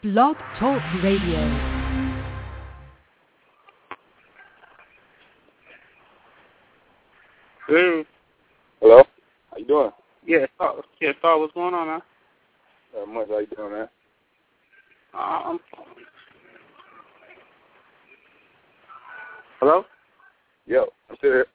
Blog Talk Radio. Hello. Hello. How you doing? Yeah, Star, yeah, Star, what's going on, man? Not much. How you doing, man? Um, hello. Yo, I'm still here.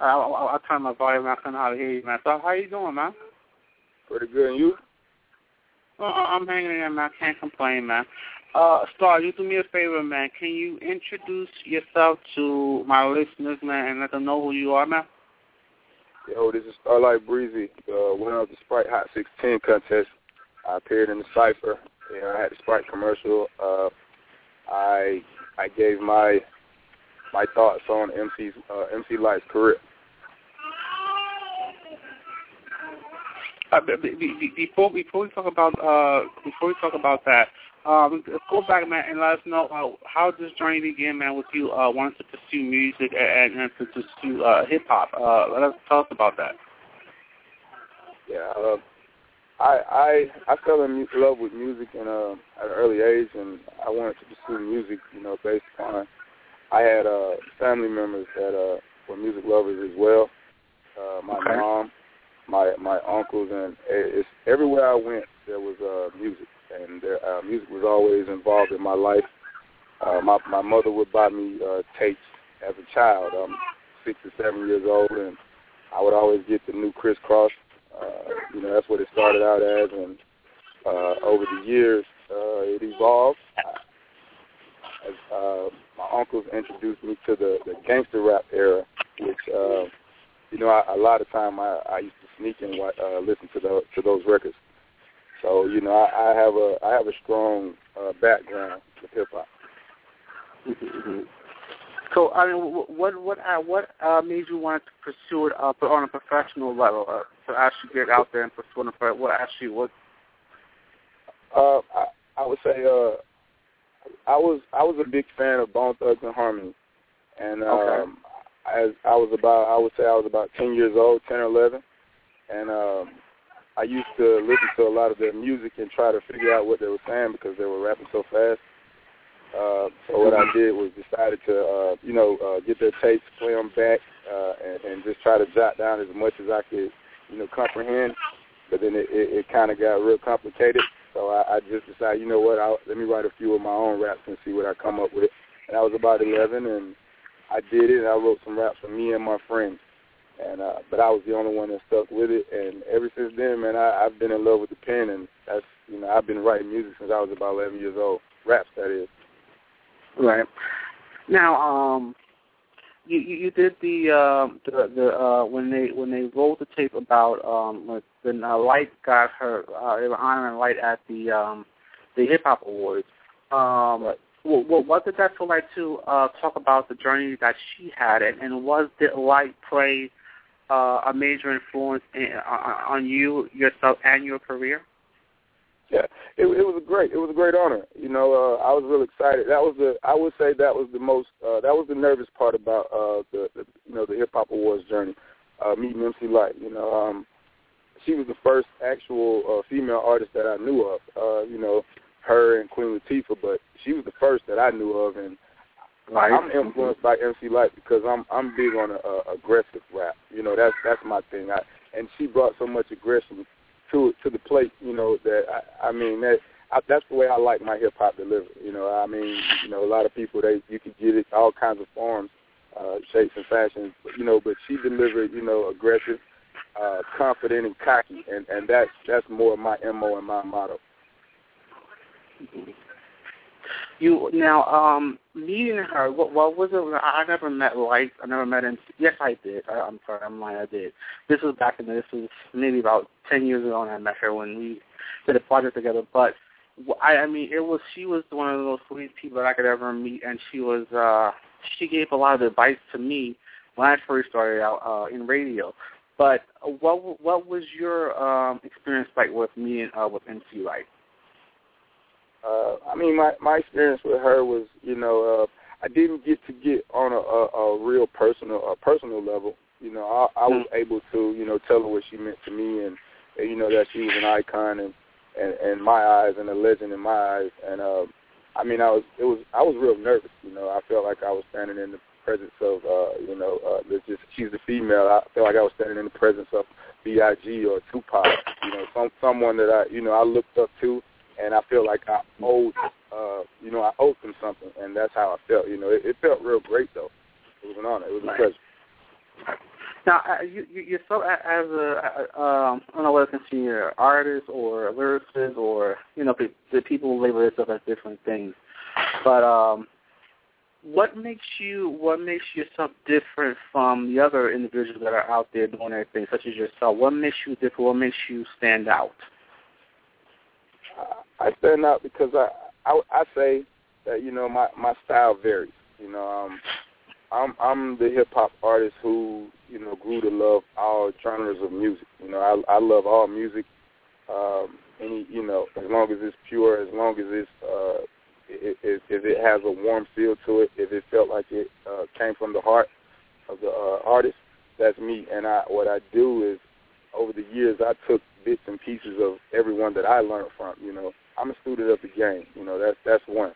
I, I, I turned my volume. I couldn't hardly hear you, man. So, how you doing, man? Pretty good. And you? Uh, I'm hanging in man. I can't complain, man. Uh, Star, you do me a favor, man. Can you introduce yourself to my listeners, man, and let them know who you are, man? Yo, this is Starlife Breezy, uh, winner of the Sprite Hot 16 contest. I appeared in the Cypher. You I had the Sprite commercial. Uh, I I gave my my thoughts on MC's uh, MC Lyte's career. Uh, before before we talk about uh before we talk about that, um, go back, man, and let us know uh, how this journey began, man, with you uh, wanting to pursue music and, and to pursue uh, hip hop. Uh, let us tell us about that. Yeah, uh, I I I fell in love with music in uh, at an early age, and I wanted to pursue music, you know, based on I had uh, family members that uh, were music lovers as well. Uh, my Okay. mom, my my uncles, and it's everywhere I went there was uh, music, and there, uh, music was always involved in my life. Uh, my my mother would buy me uh, tapes as a child. I'm six or seven years old, and I would always get the new Kris Kross. Uh, you know, that's what it started out as, and uh, over the years, uh, it evolved. As, uh, my uncles introduced me to the, the gangster rap era, which, uh, you know, I, a lot of time I, I used to sneak and uh, listen to those to those records. So, you know, I, I have a I have a strong uh, background with hip hop. So, I mean, what what uh, what uh, made you want to pursue it uh, on a professional level uh, to actually get out there and pursue it? What actually what? Uh, I, I would say uh, I was I was a big fan of Bone Thugs and Harmony, and Okay. As I was about I would say I was about ten years old, ten or eleven, and um, I used to listen to a lot of their music and try to figure out what they were saying because they were rapping so fast. Uh, so what I did was decided to uh, you know uh, get their tapes, play them back, uh, and, and just try to jot down as much as I could you know comprehend. But then it, it, it kind of got real complicated. So I, I just decided, you know what, I'll, let me write a few of my own raps and see what I come up with. And I was about 11, and I did it. And I wrote some raps for me and my friends. And uh, but I was the only one that stuck with it. And ever since then, man, I, I've been in love with the pen, and that's you know I've been writing music since I was about 11 years old. Raps, that is. Right. Now, um, you you, you did the uh, the the uh, when they when they rolled the tape about um when when uh, Lyte got her uh, they were honoring Lyte at the um the hip hop awards. Um, Right. What what did that feel like to uh talk about the journey that she had and, and was did Lyte play uh, a major influence in, on, on you yourself and your career? Yeah, it, it was a great, it was a great honor. You know, uh, I was real excited. That was the, I would say that was the most, uh, that was the nervous part about uh, the, the, you know, the hip hop awards journey. Uh, meeting MC Lyte. You know, um, she was the first actual uh, female artist that I knew of. Uh, you know, her and Queen Latifah, but she was the first that I knew of, and I'm influenced by MC Lyte because I'm I'm big on a, a aggressive rap. You know, that's that's my thing. I, and she brought so much aggression to to the plate. You know that I, I mean that I, that's the way I like my hip hop delivered. You know, I mean, you know, a lot of people they you can get it all kinds of forms, uh, shapes and fashions. But, you know, but she delivered you know aggressive, uh, confident and cocky, and and that's that's more my mo and my motto. You now um meeting her. What what was it? I never met Lyte. I never met him. Yes, I did. I, I'm sorry, I'm lying. I did. This was back in the, this was maybe about ten years ago, and I met her when we did a project together. But I I mean, it was she was one of those sweet people that I could ever meet, and she was uh she gave a lot of advice to me when I first started out uh in radio. But what what was your um experience like with me and uh, with MC Lyte? Uh, I mean, my my experience with her was, you know, uh, I didn't get to get on a, a, a real personal a personal level. You know, I, I was able to, you know, tell her what she meant to me, and, and you know that she was an icon, and in, in my eyes and a legend in my eyes. And uh, I mean, I was it was I was real nervous. You know, I felt like I was standing in the presence of uh, you know, uh, there's just she's a female. I felt like I was standing in the presence of B.I.G. or Tupac. You know, some someone that I you know I looked up to, and I feel like I owed uh, you know I owed them something, and that's how I felt. You know, it, it felt real great though. It was an honor. It was a pleasure. Now, uh, you, you yourself as a, um, I don't know whether it's consider artist or a lyricist or you know the people label themselves as different things, but um, what makes you what makes yourself different from the other individuals that are out there doing their thing, such as yourself? What makes you different? What makes you stand out? I stand out because I I, I say that you know my my style varies. You know, um, I'm I'm the hip hop artist who you know grew to love all genres of music. You know, I I love all music. Um, any you know, as long as it's pure, as long as it's uh, if, if it has a warm feel to it, if it felt like it uh, came from the heart of the uh, artist, that's me. And I, what I do is, over the years, I took bits and pieces of everyone that I learned from. You know, I'm a student of the game. You know, that's that's one.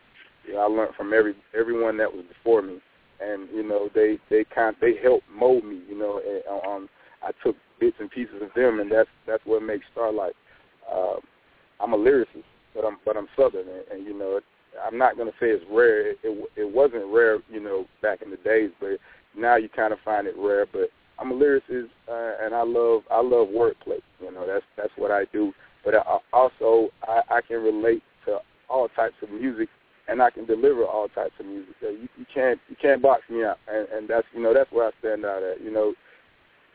You know, I learned from every everyone that was before me, and you know, they they kind they helped mold me. You know, and, um, I took bits and pieces of them, and that's that's what makes Starlife. Uh, I'm a lyricist, but I'm but I'm Southern, and, and you know, I'm not to say it's rare. It, it it wasn't rare, you know, back in the days, but now you kind of find it rare. But I'm a lyricist, uh, and I love I love wordplay. You know, that's that's what I do. But I, also, I, I can relate to all types of music, and I can deliver all types of music. So you, you can't you can't box me out, and, and that's you know that's where I stand out at. You know,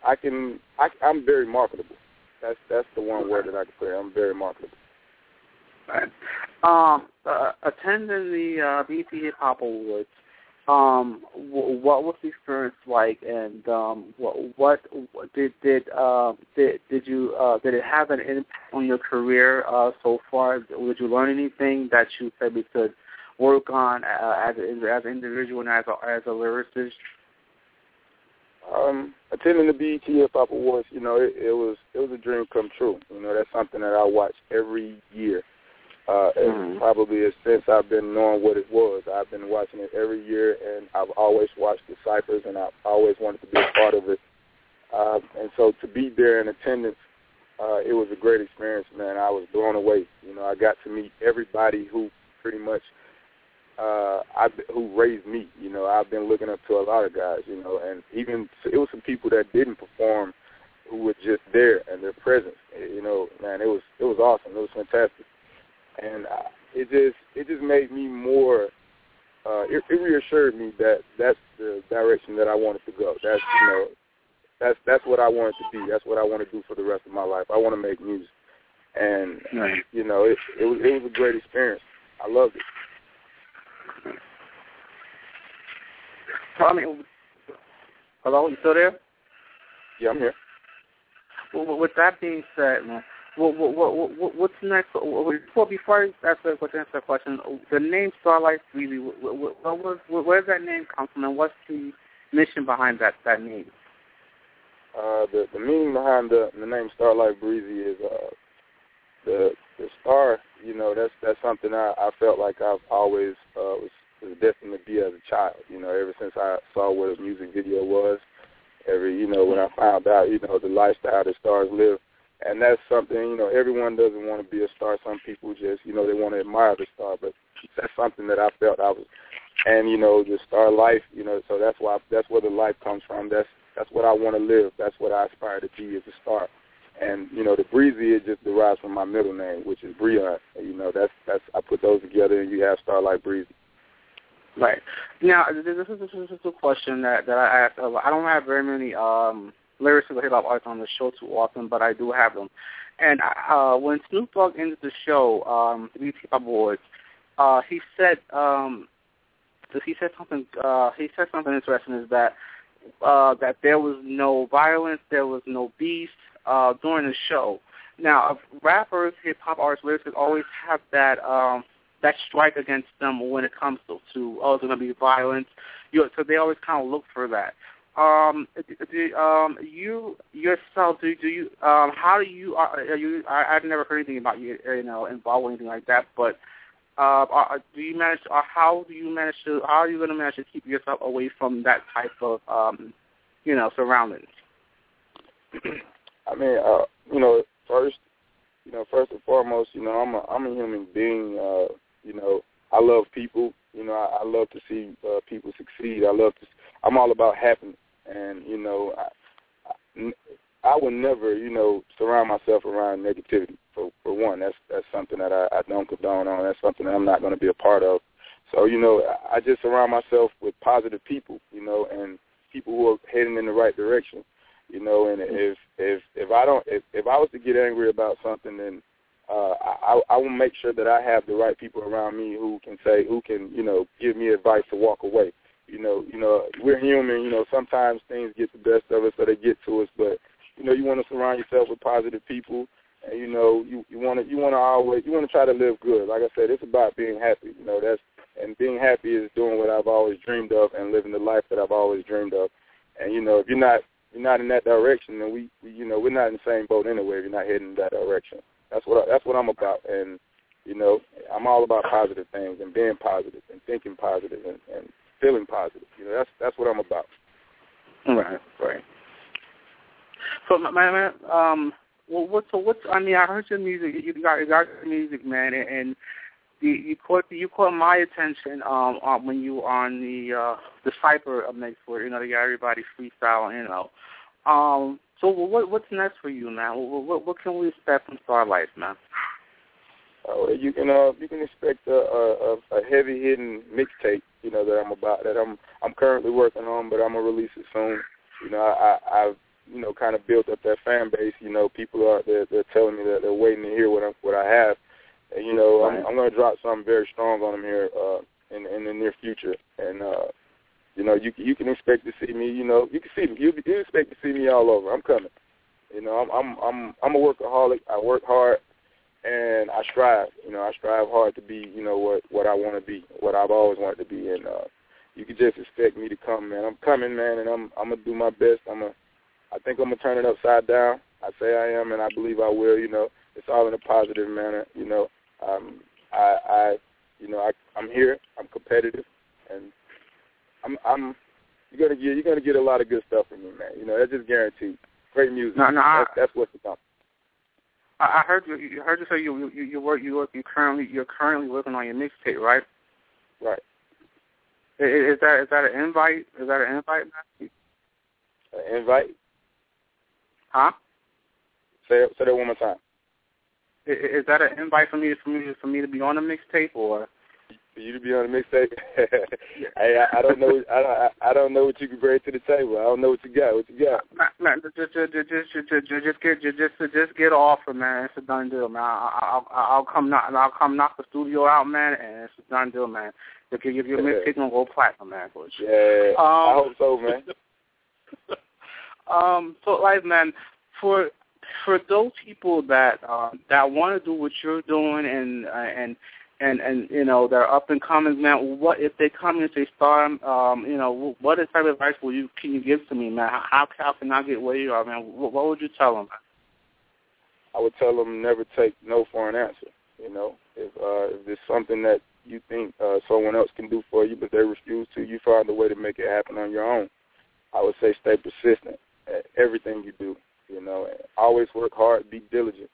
I can I, I'm very marketable. That's that's the one word that I can put. I'm very marketable. Right. Um, uh, attending the uh, BET Hip Hop Awards, um, what was the experience like, and um, what, what did did uh, did did you uh, did it have an impact on your career uh, so far? Did you learn anything that you maybe could work on uh, as as an individual and as a, as a lyricist? Um, attending the BET Hip Hop Awards, you know, it, it was it was a dream come true. You know, that's something that I watch every year uh, mm-hmm. probably since I've been knowing what it was. I've been watching it every year, and I've always watched the ciphers, and I've always wanted to be a part of it. Uh, and so to be there in attendance, uh, it was a great experience, man. I was blown away. You know, I got to meet everybody who pretty much uh, I who raised me. You know, I've been looking up to a lot of guys. You know, and even it was some people that didn't perform who were just there and their presence. You know, man, it was it was awesome. It was fantastic and uh, it just it just made me more. Uh, it, it reassured me that that's the direction that I wanted to go. That's you know, that's that's what I wanted to be. That's what I want to do for the rest of my life. I want to make music, and right. you know, it it was it was a great experience. I loved it. Tommy, hello, you still there? Yeah, I'm here. Well, with that being said, what, what, what, what's next? Before, before I ask the question, answer the question, the name Starlife Breezy, what, was, where does that name come from, and what's the mission behind that that name? Uh, the the meaning behind the the name Starlife Breezy is uh, the the star. You know, that's that's something I, I felt like I've always uh, was, was destined to be as a child. You know, ever since I saw what a music video was, every you know when I found out you know the lifestyle that stars live and that's something you know everyone doesn't want to be a star. Some people just you know they want to admire the star, but that's something that I felt I was, and you know the star life. You know, so that's why that's where the life comes from. That's that's what I want to live. That's what I aspire to be as a star. And you know the breezy it just derives from my middle name, which is Breon. You know that's that's I put those together, and you have Starlife Breezy. Right. Now, this is this is a question that that I ask. I don't have very many um lyricists or hip hop artists on the show too often, but I do have them. And uh, when Snoop Dogg ended the show, um, the BET Awards, uh, he said um, he said something. Uh, he said something interesting. Is that uh, that there was no violence, there was no beef uh, during the show. Now, rappers, hip hop artists, lyricists always have that um, that strike against them when it comes to, to oh, going to be violence. You know, so they always kind of look for that um, do, um, you yourself, do, do you, um, how do you, are, are you, I, I've never heard anything about you, you know, involved with anything like that, but, uh, are, do you manage, or how do you manage to, how are you going to manage to keep yourself away from that type of, um, you know, surroundings? I mean, uh, you know, first, you know, first and foremost, you know, I'm a, I'm a human being, uh, you know, I love people, you know, I, I love to see uh, people succeed. I love to, I'm all about happiness and you know, I, I would never, you know, surround myself around negativity. For for one, that's that's something that I, I don't condone on. That's something that I'm not going to be a part of. So you know, I just surround myself with positive people, you know, and people who are heading in the right direction, you know. And if if if I don't, if if I was to get angry about something, then uh, I I will make sure that I have the right people around me who can say, who can, you know, give me advice to walk away you know, you know, we're human. You know, sometimes things get the best of us, or they get to us. But you know, you want to surround yourself with positive people, and you know, you you want to you want to always you want to try to live good. Like I said, it's about being happy. You know, that's and being happy is doing what I've always dreamed of and living the life that I've always dreamed of. And you know, if you're not you're not in that direction, then we, we you know we're not in the same boat anyway. If you're not heading in that direction, that's what I, that's what I'm about. And you know, I'm all about positive things and being positive and thinking positive and, and feeling positive. You know, that's that's what I'm about. Right, right. So, man, um, well, what? So, what's? I mean, I heard your music. You got, you got your music, man, and, and you, you caught you caught my attention um, um when you were on the uh the Cypher of next where you know they got everybody freestyle, you know. Um. So, what what's next for you, man? What what, what can we expect from Starlife, man? Uh, you can uh, you can expect a, a, a heavy hitting mixtape, you know, that I'm about that I'm I'm currently working on, but I'm gonna release it soon. You know, I, I I've you know kind of built up that fan base. You know, people are they're, they're telling me that they're waiting to hear what I what I have, and you know right. I'm, I'm gonna drop something very strong on them here uh, in in the near future, and uh, you know you you can expect to see me. You know, you can see me. You you expect to see me all over. I'm coming. You know, I'm I'm I'm I'm a workaholic. I work hard and I strive. You know, I strive hard to be, you know, what what I want to be, what I've always wanted to be, and uh, you can just expect me to come, man. I'm coming, man, and I'm I'm gonna do my best. I'm gonna, I think I'm gonna turn it upside down. I say I am, and I believe I will. You know, it's all in a positive manner. You know, um, I, I, you know, I, I'm here. I'm competitive, and I'm, I'm. You're gonna get, you're gonna get a lot of good stuff from me, man. You know, that's just guaranteed. Great music. No, no, that's, that's what's about. I heard you. You heard you say you you you work you work you currently you're currently working on your mixtape, right? Right. Is, is that is that an invite? Is that an invite? An invite? Huh? Say say that one more time. Is, is that an invite for me for me for me to be on the mixtape or? For you to be on the mixtape. hey, I, I don't know. I don't. I don't know what you can bring to the table. I don't know what you got. What you got? Man, just, just, just, just, just, just get, just, just, just get off it, man. It's a done deal, man. I'll, I'll, I'll come knock, I'll come knock the studio out, man, and it's a done deal, man. If you, if your mixtape gonna go platinum, man, for sure. Yeah, um, I hope so, man. um, so like, man, for for those people that uh, that want to do what you're doing and uh, and and and you know they're up and coming, man. What if they come and say, "Star, um, you know, what type of advice will you can you give to me, man? How how can I get where you are, man? What, what would you tell them? I would tell them never take no for an answer. You know, if uh, if it's something that you think uh, someone else can do for you, but they refuse to, you find a way to make it happen on your own. I would say stay persistent at everything you do. You know, and always work hard, be diligent.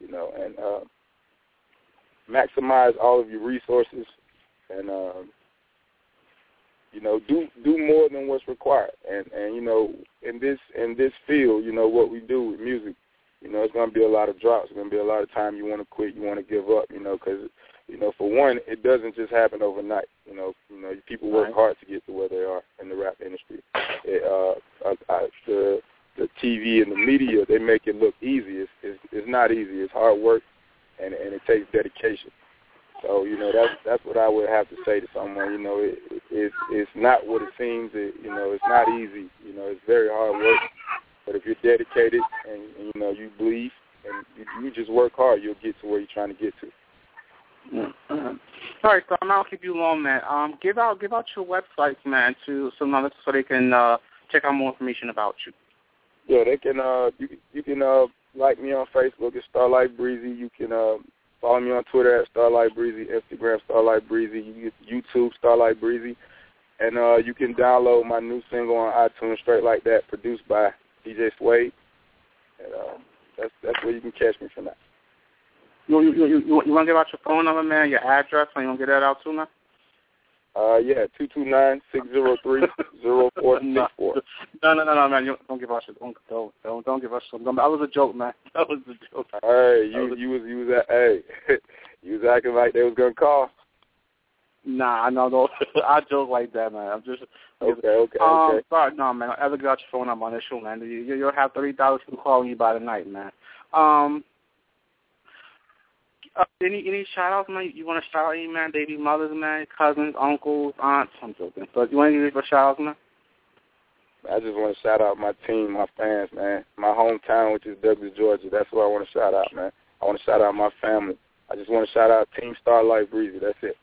You know, and uh, maximize all of your resources and um, you know do do more than what's required. And and you know in this in this field you know what we do with music you know it's going to be a lot of drops. It's going to be a lot of time you want to quit you want to give up you know because you know for one it doesn't just happen overnight. You know you know people work right. hard to get to where they are in the rap industry. It, uh, I, I, the the TV and the media they make it look easy. It's, it's it's not easy. It's hard work and and it takes dedication. So you know that's that's what I would have to say to someone. You know, it, it, it's it's not what it seems. It, you know, it's not easy. You know, it's very hard work. But if you're dedicated and, and you know you believe and you, you just work hard, you'll get to where you're trying to get to. Mm-hmm. All right, so I'm not keep you long, man. Um, give out give out your websites, man, to some others so they can uh, check out more information about you? Yeah, they can. Uh, you you can uh like me on Facebook at Starlife Breezy. You can uh follow me on Twitter at Starlife Breezy, Instagram Starlife Breezy, YouTube Starlife Breezy, and uh you can download my new single on iTunes Straight Like That, produced by DJ Suede. And uh, that's that's where you can catch me from that. You you you you, you want to give out your phone number, man? Your address? And you want to get that out too, man? Uh, yeah, two two nine six zero three zero four six four. No, no, no, no, man. You, don't give us don't don't don't, don't give us some. That was a joke, man. That was a joke. Hey, you was, you was you was hey, you was acting like they was gonna call. Nah, no, no. I joke like that, man. I'm just okay, okay, um, okay. Sorry, no, man. I ever got your phone number on this show, man. You, you'll have thirty thousand calling you by the night, man. Um, uh, any any shout outs, man? You want to shout out any man, baby mothers, man, cousins, uncles, aunts? I'm joking. But you want to give a shout outs, man? I just want to shout out my team, my fans, man. My hometown, which is Douglas, Georgia. That's what I want to shout out, man. I want to shout out my family. I just want to shout out Team Starlife Breezy. That's it.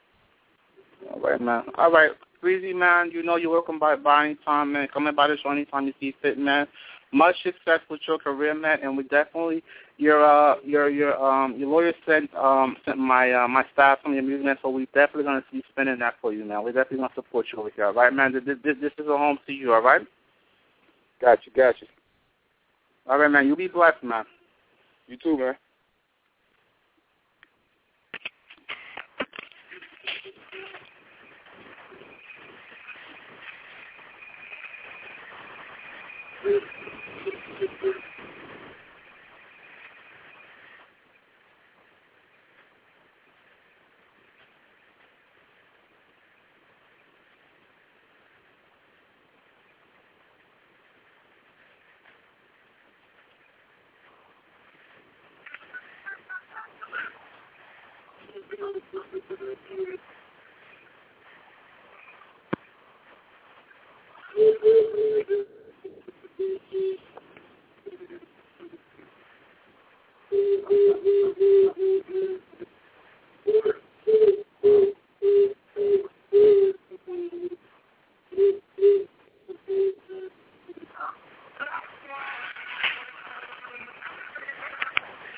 All right, man. All right, Breezy, man. You know you're welcome by by any time, man. Come in by the show anytime you see fit, man. Much success with your career, man, and we definitely your uh your your um your lawyer sent um sent my uh my staff some of your man. So we're definitely gonna be spending that for you, man. We're definitely gonna support you over here, all right, man. This, this, this is a home to you, all right? Got you, got you. All right, man. You be blessed, man. You too, man.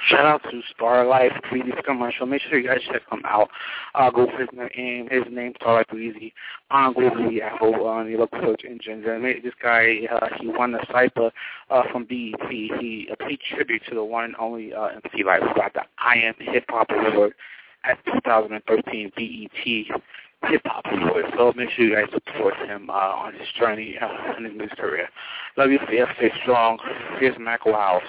Shout out to Starlife Breezy commercial. Make sure you guys check him out. Uh, go for his name. His name Starlife Breezy on Google, Apple, on your local search engines. And this guy, uh, he won the Cypher uh, from BET. He uh, paid tribute to the one and only uh, MC Lyte who got the I Am Hip Hop Award at 2013 BET Hip Hop Award. So make sure you guys support him uh, on his journey uh, in his music career. Love you, stay strong. Here's Mac Wiles.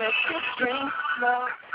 Let's just drink love.